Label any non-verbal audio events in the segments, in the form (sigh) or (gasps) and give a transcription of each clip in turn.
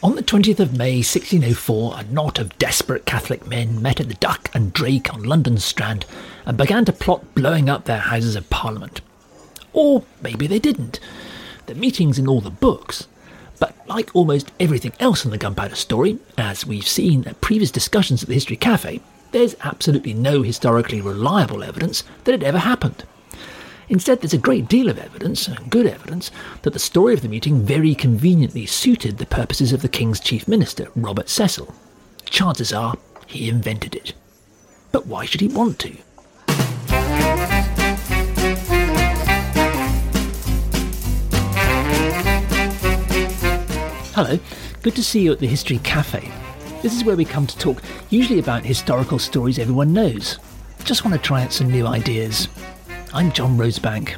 On the 20th of May 1604, a knot of desperate Catholic men met at the Duck and Drake on London's Strand and began to plot blowing up their Houses of Parliament. Or maybe they didn't. The meeting's in all the books. But like almost everything else in the gunpowder story, as we've seen at previous discussions at the History Cafe, there's absolutely no historically reliable evidence that it ever happened. Instead, there's a great deal of evidence, good evidence, that the story of the meeting very conveniently suited the purposes of the King's Chief Minister, Robert Cecil. Chances are he invented it. But why should he want to? Hello, good to see you at the History Cafe. This is where we come to talk usually about historical stories everyone knows. Just want to try out some new ideas. I'm John Rosebank.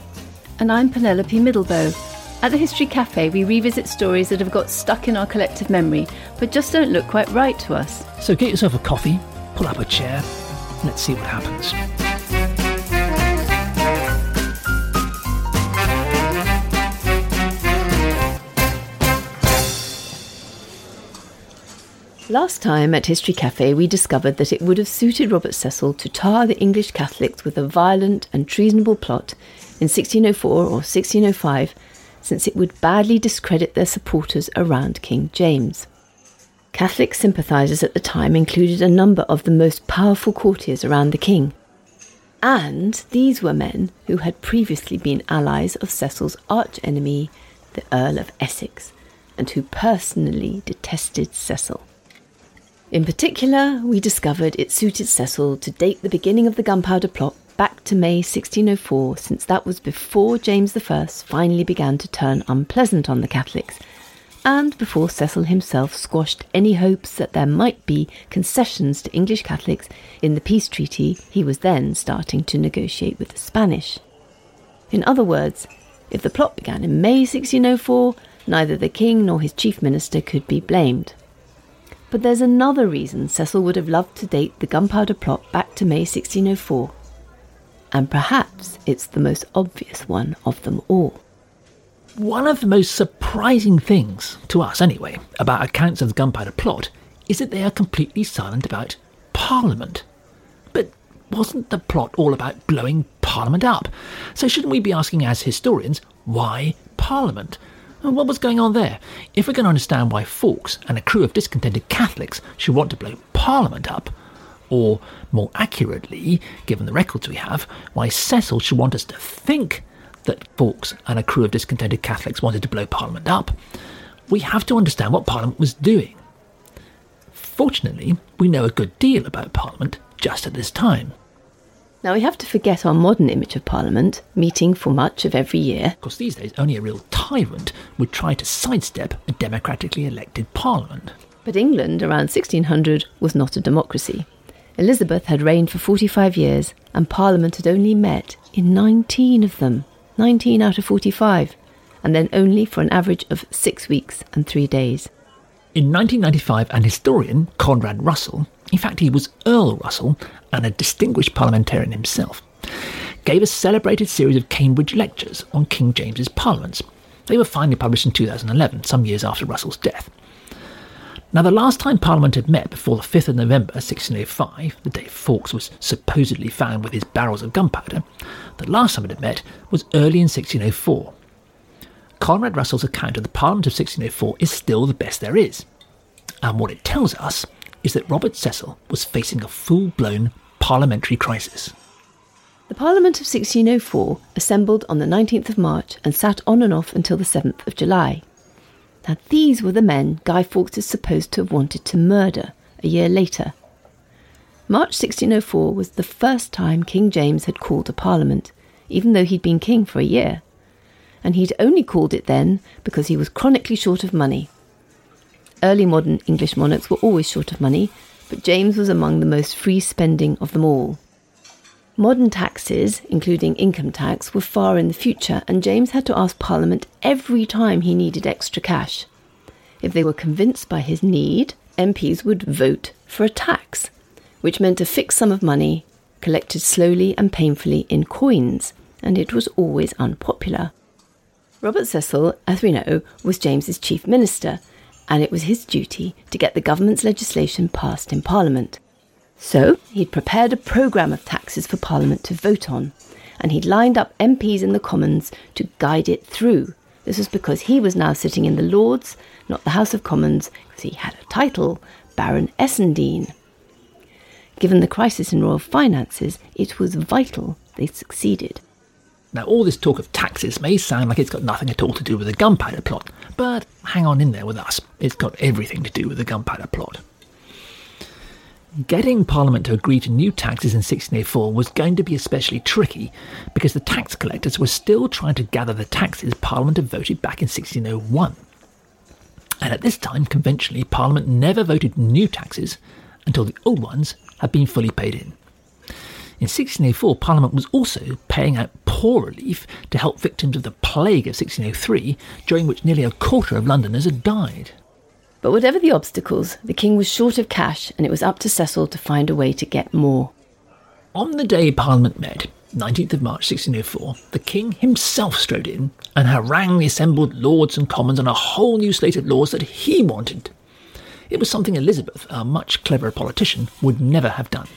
And I'm Penelope Middlebow. At the History Cafe, we revisit stories that have got stuck in our collective memory, but just don't look quite right to us. So get yourself a coffee, pull up a chair, and let's see what happens. Last time at History Cafe, we discovered that it would have suited Robert Cecil to tar the English Catholics with a violent and treasonable plot in 1604 or 1605, since it would badly discredit their supporters around King James. Catholic sympathisers at the time included a number of the most powerful courtiers around the king. And these were men who had previously been allies of Cecil's archenemy, the Earl of Essex, and who personally detested Cecil. In particular, we discovered it suited Cecil to date the beginning of the Gunpowder Plot back to May 1604, since that was before James I finally began to turn unpleasant on the Catholics, and before Cecil himself squashed any hopes that there might be concessions to English Catholics in the peace treaty he was then starting to negotiate with the Spanish. In other words, if the plot began in May 1604, neither the king nor his chief minister could be blamed. But there's another reason Cecil would have loved to date the gunpowder plot back to May 1604. And perhaps it's the most obvious one of them all. One of the most surprising things, to us anyway, about accounts of the gunpowder plot is that they are completely silent about Parliament. But wasn't the plot all about blowing Parliament up? So shouldn't we be asking as historians, why Parliament? What was going on there? If we're going to understand why Fawkes and a crew of discontented Catholics should want to blow Parliament up, or more accurately, given the records we have, why Cecil should want us to think that Fawkes and a crew of discontented Catholics wanted to blow Parliament up, we have to understand what Parliament was doing. Fortunately, we know a good deal about Parliament just at this time. Now, we have to forget our modern image of Parliament, meeting for much of every year. Of course, these days, only a real tyrant would try to sidestep a democratically elected Parliament. But England, around 1600, was not a democracy. Elizabeth had reigned for 45 years, and Parliament had only met in 19 of them 19 out of 45, and then only for an average of six weeks and three days. In 1995, an historian, Conrad Russell, in fact, he was Earl Russell and a distinguished parliamentarian himself, gave a celebrated series of Cambridge lectures on King James's parliaments. They were finally published in 2011, some years after Russell's death. Now, the last time Parliament had met before the 5th of November 1605, the day Fawkes was supposedly found with his barrels of gunpowder, the last time it had met was early in 1604. Conrad Russell's account of the Parliament of 1604 is still the best there is. And what it tells us is that Robert Cecil was facing a full blown parliamentary crisis. The Parliament of 1604 assembled on the 19th of March and sat on and off until the 7th of July. Now, these were the men Guy Fawkes is supposed to have wanted to murder a year later. March 1604 was the first time King James had called a parliament, even though he'd been king for a year. And he'd only called it then because he was chronically short of money. Early modern English monarchs were always short of money, but James was among the most free spending of them all. Modern taxes, including income tax, were far in the future, and James had to ask Parliament every time he needed extra cash. If they were convinced by his need, MPs would vote for a tax, which meant a fixed sum of money collected slowly and painfully in coins, and it was always unpopular. Robert Cecil, as we know, was James's chief minister, and it was his duty to get the government's legislation passed in Parliament. So he'd prepared a programme of taxes for Parliament to vote on, and he'd lined up MPs in the Commons to guide it through. This was because he was now sitting in the Lords, not the House of Commons, because he had a title, Baron Essendine. Given the crisis in royal finances, it was vital they succeeded. Now, all this talk of taxes may sound like it's got nothing at all to do with the gunpowder plot, but hang on in there with us. It's got everything to do with the gunpowder plot. Getting Parliament to agree to new taxes in 1604 was going to be especially tricky because the tax collectors were still trying to gather the taxes Parliament had voted back in 1601. And at this time, conventionally, Parliament never voted new taxes until the old ones had been fully paid in. In 1604, Parliament was also paying out poor relief to help victims of the plague of 1603, during which nearly a quarter of Londoners had died. But whatever the obstacles, the king was short of cash, and it was up to Cecil to find a way to get more. On the day Parliament met, 19th of March 1604, the king himself strode in and harangued the assembled lords and commons on a whole new slate of laws that he wanted. It was something Elizabeth, a much cleverer politician, would never have done.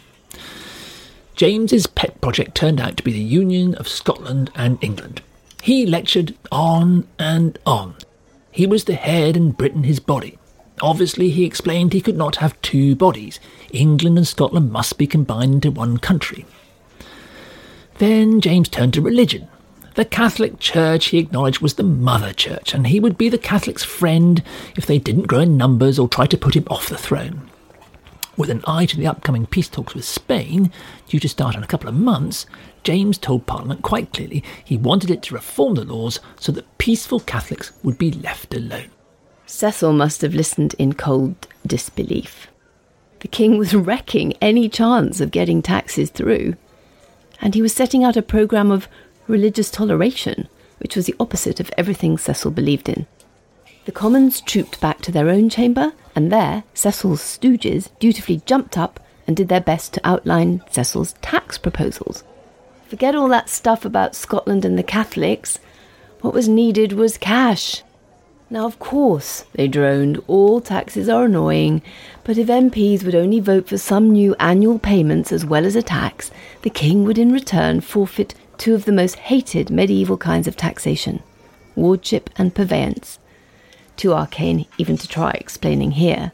James's pet project turned out to be the union of Scotland and England. He lectured on and on. He was the head and Britain his body. Obviously, he explained he could not have two bodies. England and Scotland must be combined into one country. Then James turned to religion. The Catholic Church, he acknowledged, was the mother church, and he would be the Catholics' friend if they didn't grow in numbers or try to put him off the throne. With an eye to the upcoming peace talks with Spain, due to start in a couple of months, James told Parliament quite clearly he wanted it to reform the laws so that peaceful Catholics would be left alone. Cecil must have listened in cold disbelief. The king was (laughs) wrecking any chance of getting taxes through, and he was setting out a programme of religious toleration, which was the opposite of everything Cecil believed in. The Commons trooped back to their own chamber, and there Cecil's stooges dutifully jumped up and did their best to outline Cecil's tax proposals. Forget all that stuff about Scotland and the Catholics. What was needed was cash. Now, of course, they droned, all taxes are annoying, but if MPs would only vote for some new annual payments as well as a tax, the king would in return forfeit two of the most hated medieval kinds of taxation wardship and purveyance too arcane even to try explaining here.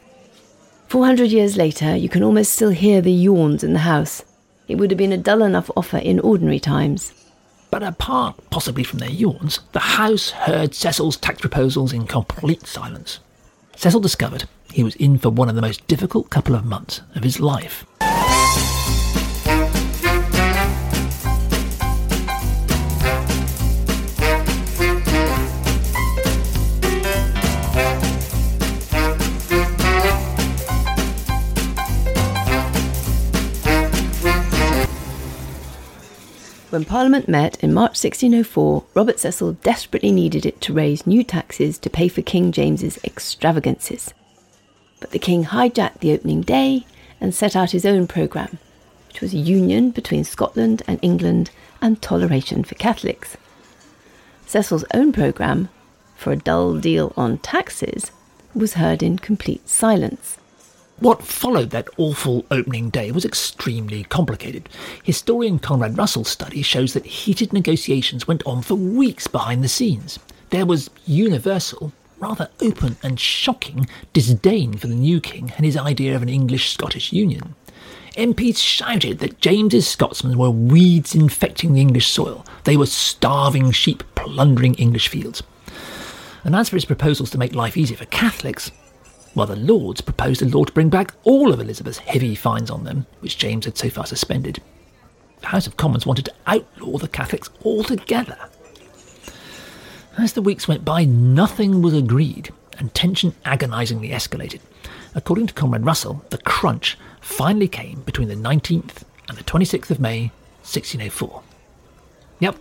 400 years later, you can almost still hear the yawns in the house. It would have been a dull enough offer in ordinary times. But apart possibly from their yawns, the House heard Cecil's tax proposals in complete silence. Cecil discovered he was in for one of the most difficult couple of months of his life. When Parliament met in March 1604, Robert Cecil desperately needed it to raise new taxes to pay for King James's extravagances. But the king hijacked the opening day and set out his own programme, which was union between Scotland and England and toleration for Catholics. Cecil's own programme, for a dull deal on taxes, was heard in complete silence. What followed that awful opening day was extremely complicated. Historian Conrad Russell's study shows that heated negotiations went on for weeks behind the scenes. There was universal, rather open and shocking disdain for the new king and his idea of an English Scottish union. MPs shouted that James's Scotsmen were weeds infecting the English soil. They were starving sheep plundering English fields. And as for his proposals to make life easier for Catholics, while the Lords proposed a law to bring back all of Elizabeth's heavy fines on them, which James had so far suspended. The House of Commons wanted to outlaw the Catholics altogether. As the weeks went by, nothing was agreed, and tension agonisingly escalated. According to Conrad Russell, the crunch finally came between the 19th and the 26th of May, 1604. Yep,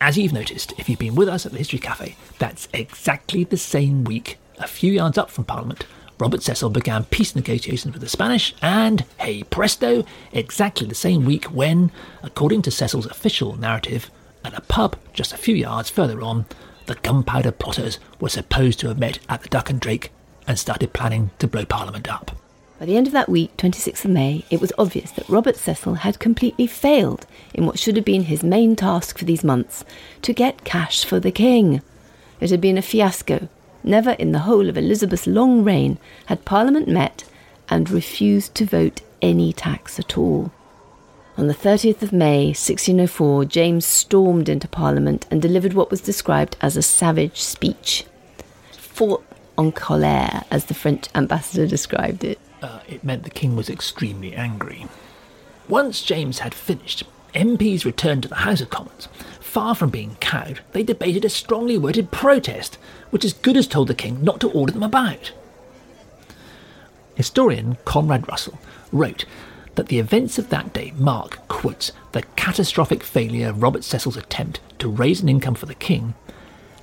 as you've noticed, if you've been with us at the History Cafe, that's exactly the same week a few yards up from Parliament, Robert Cecil began peace negotiations with the Spanish, and hey presto, exactly the same week when, according to Cecil's official narrative, at a pub just a few yards further on, the gunpowder plotters were supposed to have met at the Duck and Drake and started planning to blow Parliament up. By the end of that week, 26th of May, it was obvious that Robert Cecil had completely failed in what should have been his main task for these months to get cash for the king. It had been a fiasco. Never in the whole of Elizabeth's long reign had Parliament met and refused to vote any tax at all. On the 30th of May 1604, James stormed into Parliament and delivered what was described as a savage speech. Fort en colère, as the French ambassador described it. Uh, it meant the king was extremely angry. Once James had finished, MPs returned to the House of Commons. Far from being cowed, they debated a strongly worded protest, which as good as told the king not to order them about. Historian Conrad Russell wrote that the events of that day mark, quotes, the catastrophic failure of Robert Cecil's attempt to raise an income for the king,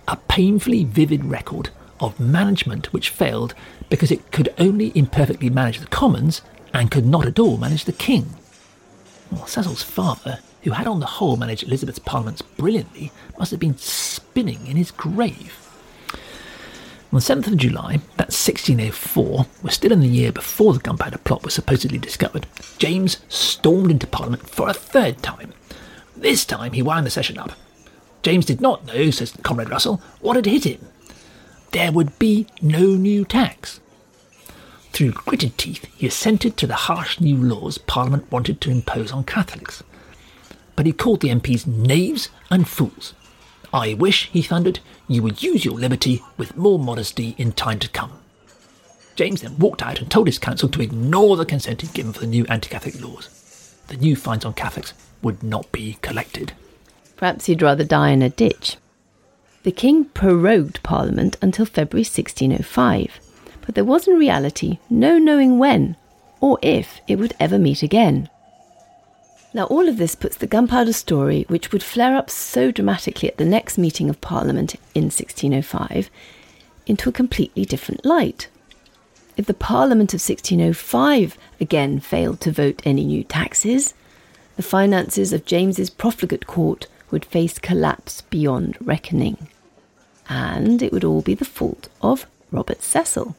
a painfully vivid record of management which failed because it could only imperfectly manage the Commons and could not at all manage the King. Well, Cecil's father, who had on the whole managed Elizabeth's parliaments brilliantly, must have been spinning in his grave. On the 7th of July, that's 1604, we're still in the year before the gunpowder plot was supposedly discovered, James stormed into Parliament for a third time. This time he wound the session up. James did not know, says Conrad Russell, what had hit him there would be no new tax. Through gritted teeth, he assented to the harsh new laws Parliament wanted to impose on Catholics. But he called the MPs knaves and fools. I wish, he thundered, you would use your liberty with more modesty in time to come. James then walked out and told his council to ignore the consent he'd given for the new anti Catholic laws. The new fines on Catholics would not be collected. Perhaps he'd rather die in a ditch. The king prorogued Parliament until February 1605, but there was in reality no knowing when or if it would ever meet again. Now, all of this puts the gunpowder story, which would flare up so dramatically at the next meeting of Parliament in 1605, into a completely different light. If the Parliament of 1605 again failed to vote any new taxes, the finances of James's profligate court would face collapse beyond reckoning and it would all be the fault of Robert Cecil.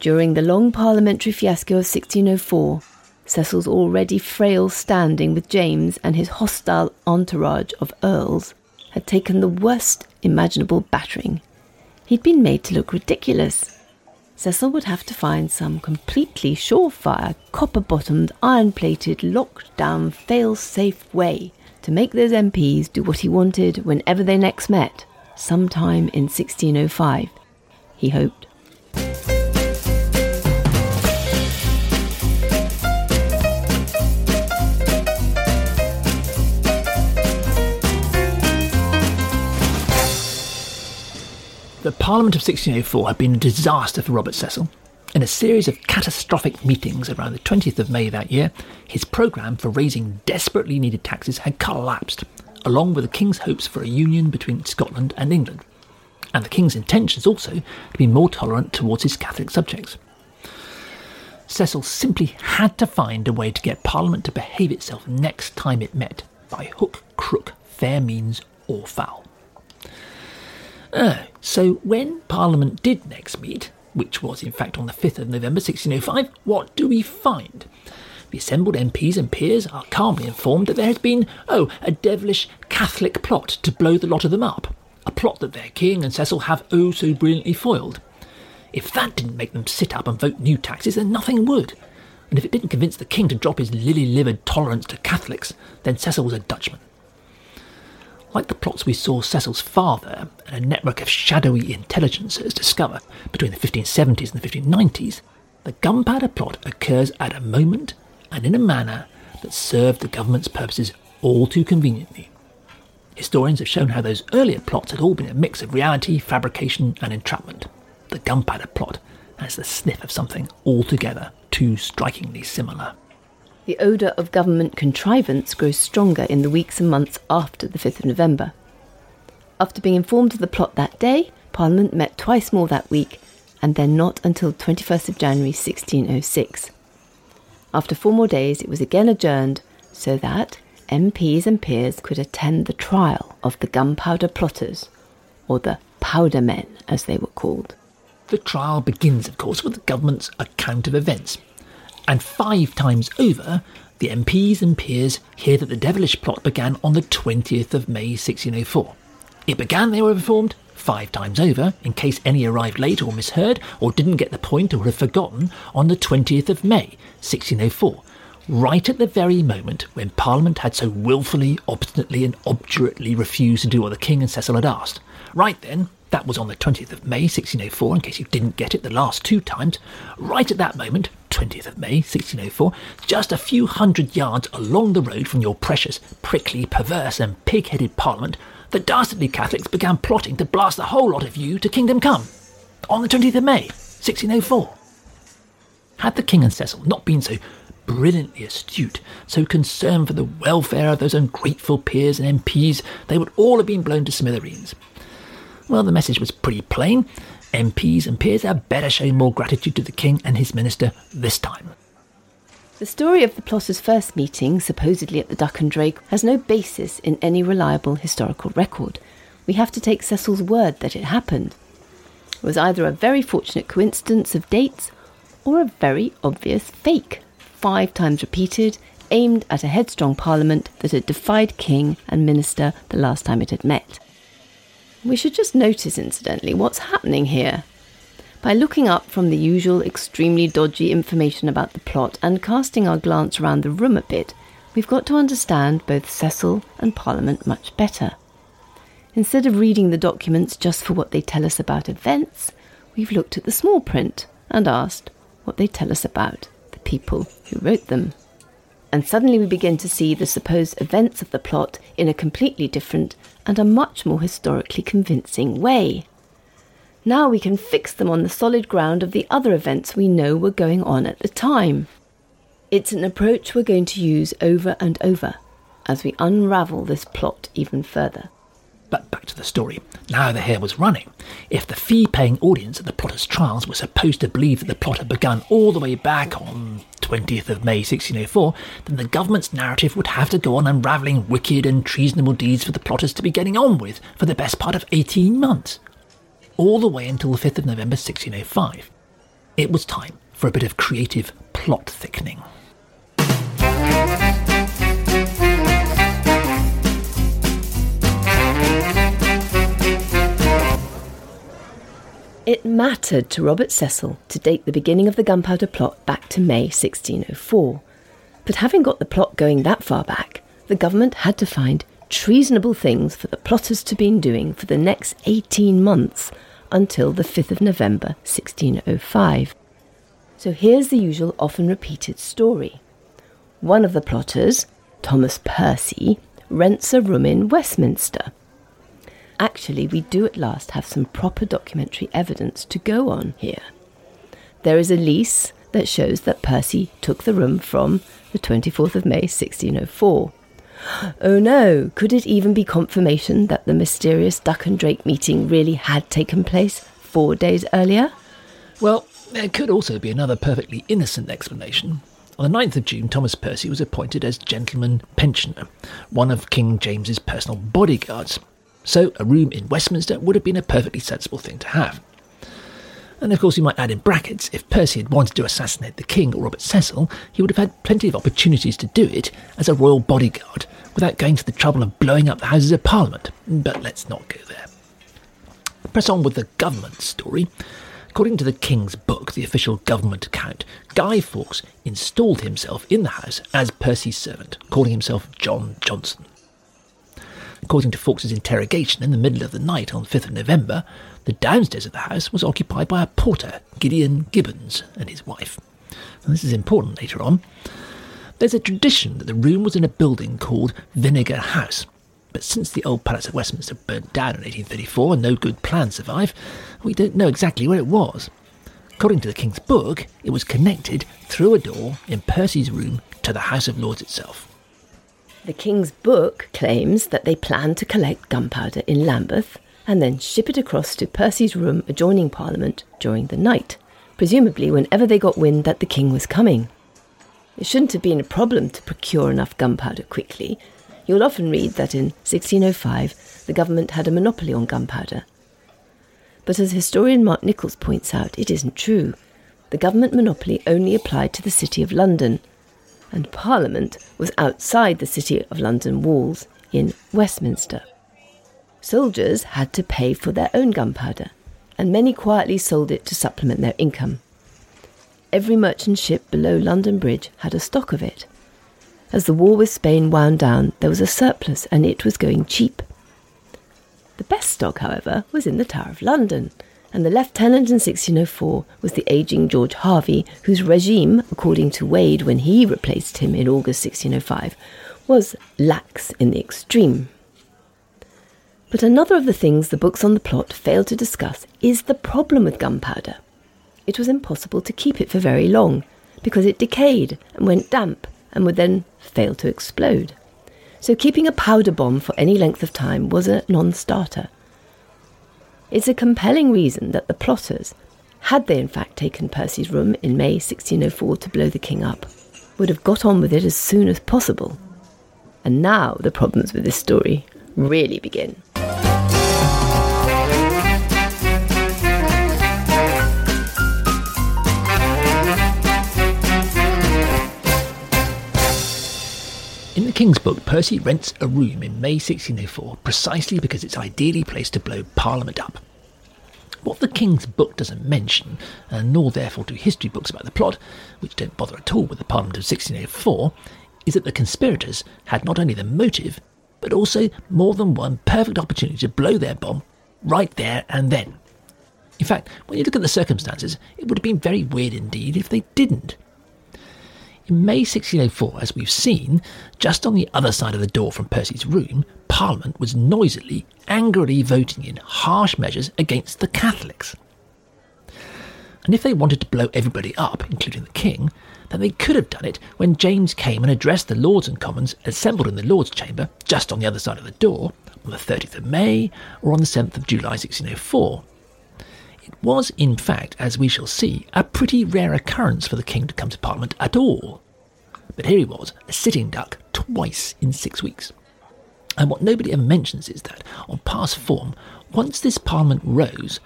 During the long parliamentary fiasco of 1604, Cecil's already frail standing with James and his hostile entourage of earls had taken the worst imaginable battering. He'd been made to look ridiculous. Cecil would have to find some completely surefire, copper bottomed, iron plated, locked down, fail safe way to make those MPs do what he wanted whenever they next met sometime in 1605, he hoped. The Parliament of 1604 had been a disaster for Robert Cecil. In a series of catastrophic meetings around the 20th of May that year, his programme for raising desperately needed taxes had collapsed, along with the King's hopes for a union between Scotland and England, and the King's intentions also to be more tolerant towards his Catholic subjects. Cecil simply had to find a way to get Parliament to behave itself next time it met, by hook, crook, fair means, or foul. Uh, so when Parliament did next meet, which was in fact on the 5th of November 1605, what do we find? The assembled MPs and peers are calmly informed that there has been, oh, a devilish Catholic plot to blow the lot of them up. A plot that their king and Cecil have oh so brilliantly foiled. If that didn't make them sit up and vote new taxes, then nothing would. And if it didn't convince the king to drop his lily livered tolerance to Catholics, then Cecil was a Dutchman. Like the plots we saw Cecil's father and a network of shadowy intelligencers discover between the 1570s and the 1590s, the gunpowder plot occurs at a moment and in a manner that served the government's purposes all too conveniently. Historians have shown how those earlier plots had all been a mix of reality, fabrication, and entrapment. The gunpowder plot has the sniff of something altogether too strikingly similar. The odour of government contrivance grows stronger in the weeks and months after the 5th of November. After being informed of the plot that day, Parliament met twice more that week, and then not until 21st of January 1606. After four more days, it was again adjourned so that MPs and peers could attend the trial of the gunpowder plotters, or the powder men as they were called. The trial begins, of course, with the government's account of events. And five times over, the MPs and peers hear that the devilish plot began on the 20th of May 1604. It began, they were informed, five times over, in case any arrived late or misheard, or didn't get the point or have forgotten, on the 20th of May 1604, right at the very moment when Parliament had so wilfully, obstinately, and obdurately refused to do what the King and Cecil had asked. Right then, that was on the 20th of May 1604, in case you didn't get it the last two times. Right at that moment, 20th of May 1604, just a few hundred yards along the road from your precious, prickly, perverse, and pig headed Parliament, the dastardly Catholics began plotting to blast the whole lot of you to Kingdom Come. On the 20th of May 1604. Had the King and Cecil not been so brilliantly astute, so concerned for the welfare of those ungrateful peers and MPs, they would all have been blown to smithereens. Well, the message was pretty plain. MPs and peers had better show more gratitude to the King and his minister this time. The story of the plotters' first meeting, supposedly at the Duck and Drake, has no basis in any reliable historical record. We have to take Cecil's word that it happened. It was either a very fortunate coincidence of dates or a very obvious fake, five times repeated, aimed at a headstrong parliament that had defied king and minister the last time it had met. We should just notice, incidentally, what's happening here. By looking up from the usual extremely dodgy information about the plot and casting our glance around the room a bit, we've got to understand both Cecil and Parliament much better. Instead of reading the documents just for what they tell us about events, we've looked at the small print and asked what they tell us about the people who wrote them and suddenly we begin to see the supposed events of the plot in a completely different and a much more historically convincing way. Now we can fix them on the solid ground of the other events we know were going on at the time. It's an approach we're going to use over and over as we unravel this plot even further. But back to the story. Now the hare was running. If the fee paying audience at the plotter's trials were supposed to believe that the plot had begun all the way back on 20th of May 1604, then the government's narrative would have to go on unravelling wicked and treasonable deeds for the plotters to be getting on with for the best part of 18 months. All the way until the 5th of November 1605. It was time for a bit of creative plot thickening. It mattered to Robert Cecil to date the beginning of the gunpowder plot back to May 1604. But having got the plot going that far back, the government had to find treasonable things for the plotters to be doing for the next 18 months until the 5th of November 1605. So here's the usual often repeated story. One of the plotters, Thomas Percy, rents a room in Westminster actually, we do at last have some proper documentary evidence to go on here. There is a lease that shows that Percy took the room from the 24th of May 1604. (gasps) Oh no, could it even be confirmation that the mysterious Duck and Drake meeting really had taken place four days earlier? Well, there could also be another perfectly innocent explanation. On the 9th of June, Thomas Percy was appointed as gentleman pensioner, one of King James's personal bodyguards, so a room in Westminster would have been a perfectly sensible thing to have. And of course, you might add in brackets if Percy had wanted to assassinate the king or Robert Cecil, he would have had plenty of opportunities to do it as a royal bodyguard without going to the trouble of blowing up the Houses of Parliament. But let's not go there. Press on with the government story. According to the King's book, the official government account, Guy Fawkes installed himself in the house as Percy's servant, calling himself John Johnson. According to Fawkes's interrogation in the middle of the night on 5th of November, the downstairs of the house was occupied by a porter, Gideon Gibbons, and his wife. This is important later on. There's a tradition that the room was in a building called Vinegar House, but since the old Palace of Westminster burnt down in 1834 and no good plans survive, we don't know exactly where it was. According to the King's book, it was connected through a door in Percy's room to the House of Lords itself. The King's Book claims that they planned to collect gunpowder in Lambeth and then ship it across to Percy's room adjoining Parliament during the night, presumably whenever they got wind that the King was coming. It shouldn't have been a problem to procure enough gunpowder quickly. You'll often read that in 1605 the government had a monopoly on gunpowder. But as historian Mark Nicholls points out, it isn't true. The government monopoly only applied to the City of London, and Parliament was outside the City of London walls in Westminster. Soldiers had to pay for their own gunpowder, and many quietly sold it to supplement their income. Every merchant ship below London Bridge had a stock of it. As the war with Spain wound down, there was a surplus and it was going cheap. The best stock, however, was in the Tower of London, and the lieutenant in 1604 was the ageing George Harvey, whose regime, according to Wade when he replaced him in August 1605, was lax in the extreme. But another of the things the books on the plot fail to discuss is the problem with gunpowder. It was impossible to keep it for very long because it decayed and went damp and would then fail to explode. So keeping a powder bomb for any length of time was a non starter. It's a compelling reason that the plotters, had they in fact taken Percy's room in May 1604 to blow the king up, would have got on with it as soon as possible. And now the problems with this story really begin. In the King's Book, Percy rents a room in May 1604 precisely because it's ideally placed to blow Parliament up. What the King's Book doesn't mention, and nor therefore do history books about the plot, which don't bother at all with the Parliament of 1604, is that the conspirators had not only the motive, but also more than one perfect opportunity to blow their bomb right there and then. In fact, when you look at the circumstances, it would have been very weird indeed if they didn't. In May 1604, as we've seen, just on the other side of the door from Percy's room, Parliament was noisily, angrily voting in harsh measures against the Catholics. And if they wanted to blow everybody up, including the King, then they could have done it when James came and addressed the Lords and Commons assembled in the Lords' Chamber, just on the other side of the door, on the 30th of May or on the 7th of July 1604. It was, in fact, as we shall see, a pretty rare occurrence for the king to come to Parliament at all. But here he was, a sitting duck, twice in six weeks. And what nobody ever mentions is that, on past form, once this Parliament rose,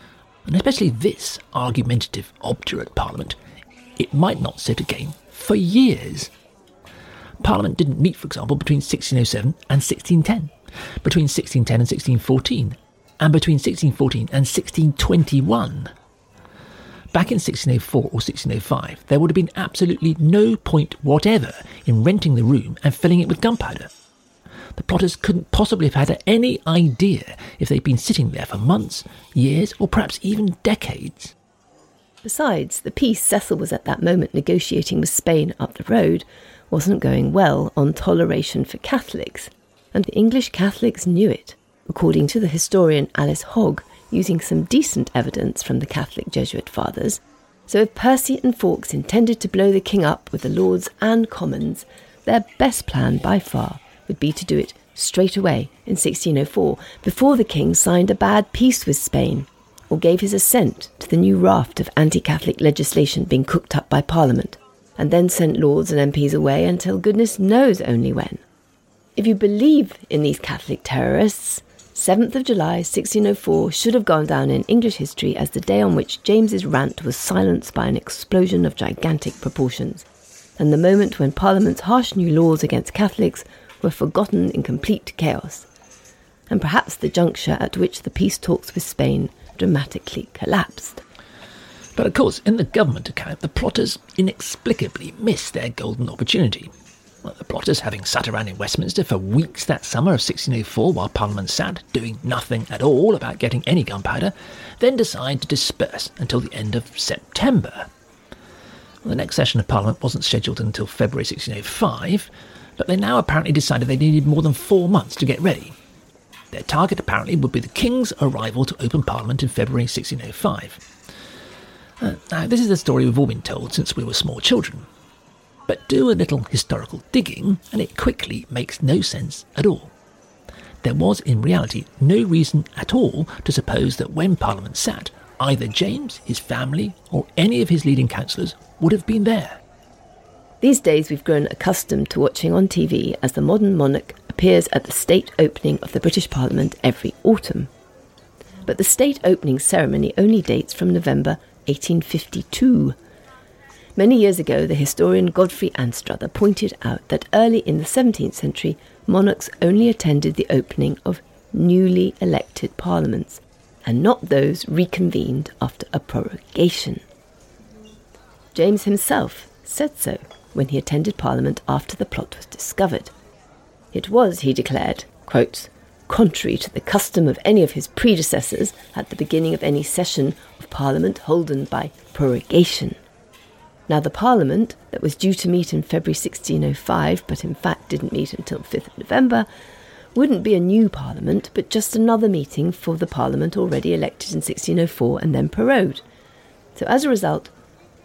and especially this argumentative, obdurate Parliament, it might not sit again for years. Parliament didn't meet, for example, between 1607 and 1610, between 1610 and 1614, and between 1614 and 1621. Back in 1604 or 1605, there would have been absolutely no point whatever in renting the room and filling it with gunpowder. The plotters couldn't possibly have had any idea if they'd been sitting there for months, years, or perhaps even decades. Besides, the peace Cecil was at that moment negotiating with Spain up the road wasn't going well on toleration for Catholics, and the English Catholics knew it according to the historian Alice Hogge, using some decent evidence from the Catholic Jesuit fathers. So if Percy and Fawkes intended to blow the king up with the Lords and Commons, their best plan by far would be to do it straight away in 1604, before the king signed a bad peace with Spain, or gave his assent to the new raft of anti Catholic legislation being cooked up by Parliament, and then sent Lords and MPs away until goodness knows only when. If you believe in these Catholic terrorists, 7th of July 1604 should have gone down in English history as the day on which James's rant was silenced by an explosion of gigantic proportions, and the moment when Parliament's harsh new laws against Catholics were forgotten in complete chaos, and perhaps the juncture at which the peace talks with Spain dramatically collapsed. But of course, in the government account, the plotters inexplicably missed their golden opportunity. Well, the plotters, having sat around in Westminster for weeks that summer of 1604 while Parliament sat, doing nothing at all about getting any gunpowder, then decide to disperse until the end of September. Well, the next session of Parliament wasn't scheduled until February 1605, but they now apparently decided they needed more than four months to get ready. Their target apparently would be the King's arrival to open Parliament in February 1605. Uh, now, this is a story we've all been told since we were small children, but do a little historical digging, and it quickly makes no sense at all. There was, in reality, no reason at all to suppose that when Parliament sat, either James, his family, or any of his leading councillors would have been there. These days, we've grown accustomed to watching on TV as the modern monarch appears at the state opening of the British Parliament every autumn. but the state opening ceremony only dates from November 1852. Many years ago, the historian Godfrey Anstruther pointed out that early in the 17th century, monarchs only attended the opening of newly elected parliaments, and not those reconvened after a prorogation. James himself said so when he attended Parliament after the plot was discovered. It was, he declared, quote, contrary to the custom of any of his predecessors at the beginning of any session of Parliament holden by prorogation. Now, the Parliament that was due to meet in February 1605, but in fact didn't meet until 5th of November, wouldn't be a new Parliament, but just another meeting for the Parliament already elected in 1604 and then prorogued. So, as a result,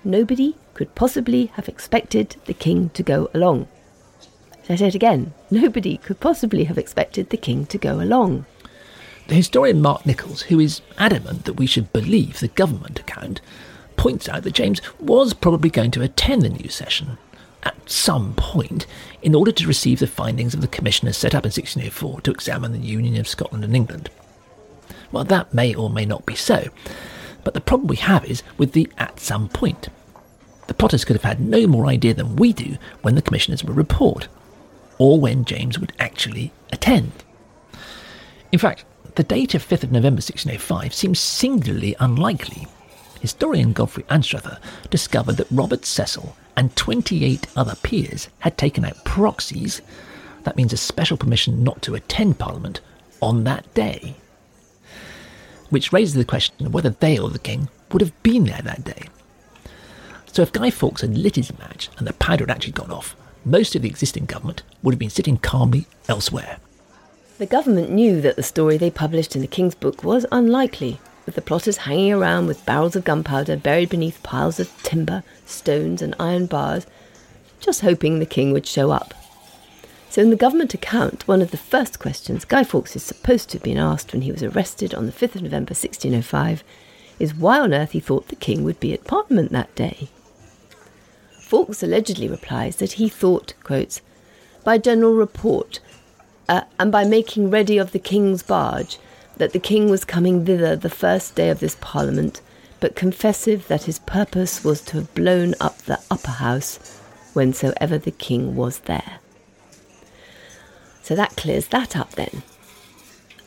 nobody could possibly have expected the King to go along. I say it again nobody could possibly have expected the King to go along. The historian Mark Nicholls, who is adamant that we should believe the government account, points out that James was probably going to attend the new session at some point in order to receive the findings of the commissioners set up in 1604 to examine the union of Scotland and England. Well, that may or may not be so, but the problem we have is with the at some point. The plotters could have had no more idea than we do when the commissioners would report, or when James would actually attend. In fact, the date of 5th of November 1605 seems singularly unlikely. Historian Godfrey Anstruther discovered that Robert Cecil and 28 other peers had taken out proxies, that means a special permission not to attend Parliament, on that day. Which raises the question of whether they or the King would have been there that day. So if Guy Fawkes had lit his match and the powder had actually gone off, most of the existing government would have been sitting calmly elsewhere. The government knew that the story they published in the King's Book was unlikely, with the plotters hanging around with barrels of gunpowder buried beneath piles of timber, stones, and iron bars, just hoping the king would show up. So, in the government account, one of the first questions Guy Fawkes is supposed to have been asked when he was arrested on the 5th of November 1605 is why on earth he thought the king would be at Parliament that day. Fawkes allegedly replies that he thought, quotes, by general report, uh, and by making ready of the king's barge, that the king was coming thither the first day of this parliament, but confessive that his purpose was to have blown up the upper house whensoever the king was there. So that clears that up then.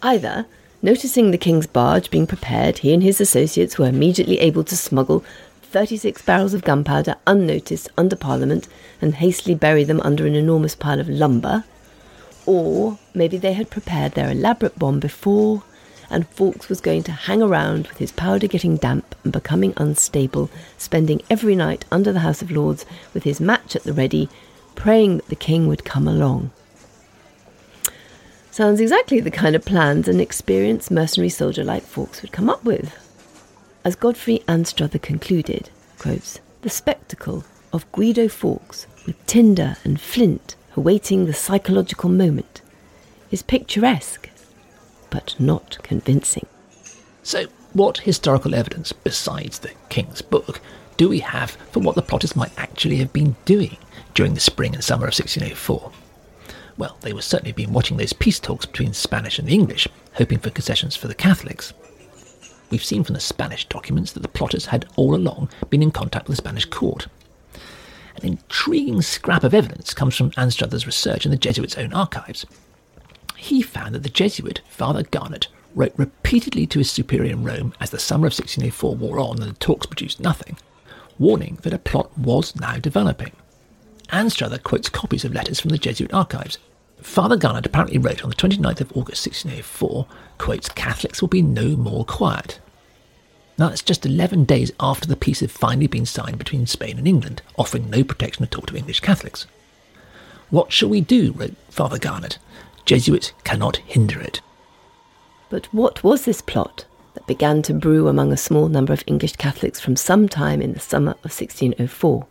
Either, noticing the king's barge being prepared, he and his associates were immediately able to smuggle 36 barrels of gunpowder unnoticed under Parliament and hastily bury them under an enormous pile of lumber. Or maybe they had prepared their elaborate bomb before and Fawkes was going to hang around with his powder getting damp and becoming unstable, spending every night under the House of Lords with his match at the ready, praying that the king would come along. Sounds exactly the kind of plans an experienced mercenary soldier like Fawkes would come up with. As Godfrey Anstruther concluded, quotes, the spectacle of Guido Fawkes with tinder and flint awaiting the psychological moment is picturesque but not convincing. So, what historical evidence, besides the King's Book, do we have for what the plotters might actually have been doing during the spring and summer of 1604? Well, they were certainly been watching those peace talks between Spanish and the English, hoping for concessions for the Catholics. We've seen from the Spanish documents that the plotters had all along been in contact with the Spanish court. An intriguing scrap of evidence comes from Anstruther's research in the Jesuits' own archives he found that the Jesuit Father Garnet wrote repeatedly to his superior in Rome as the summer of 1604 wore on and the talks produced nothing, warning that a plot was now developing. Anstruther quotes copies of letters from the Jesuit archives. Father Garnet apparently wrote on the 29th of August 1604, quotes, Catholics will be no more quiet. Now that's just 11 days after the peace had finally been signed between Spain and England, offering no protection at all to English Catholics. What shall we do? wrote Father Garnet. Jesuits cannot hinder it. But what was this plot that began to brew among a small number of English Catholics from some time in the summer of 1604?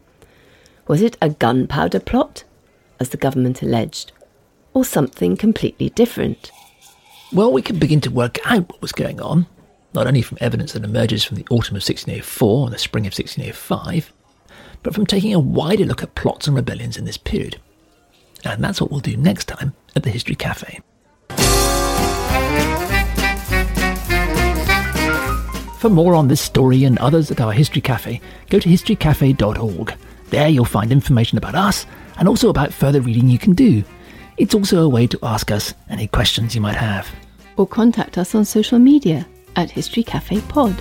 Was it a gunpowder plot, as the government alleged, or something completely different? Well, we can begin to work out what was going on, not only from evidence that emerges from the autumn of 1604 and the spring of 1605, but from taking a wider look at plots and rebellions in this period. And that's what we'll do next time at the History Cafe. For more on this story and others at our History Cafe, go to historycafe.org. There you'll find information about us and also about further reading you can do. It's also a way to ask us any questions you might have. Or contact us on social media at History Cafe Pod.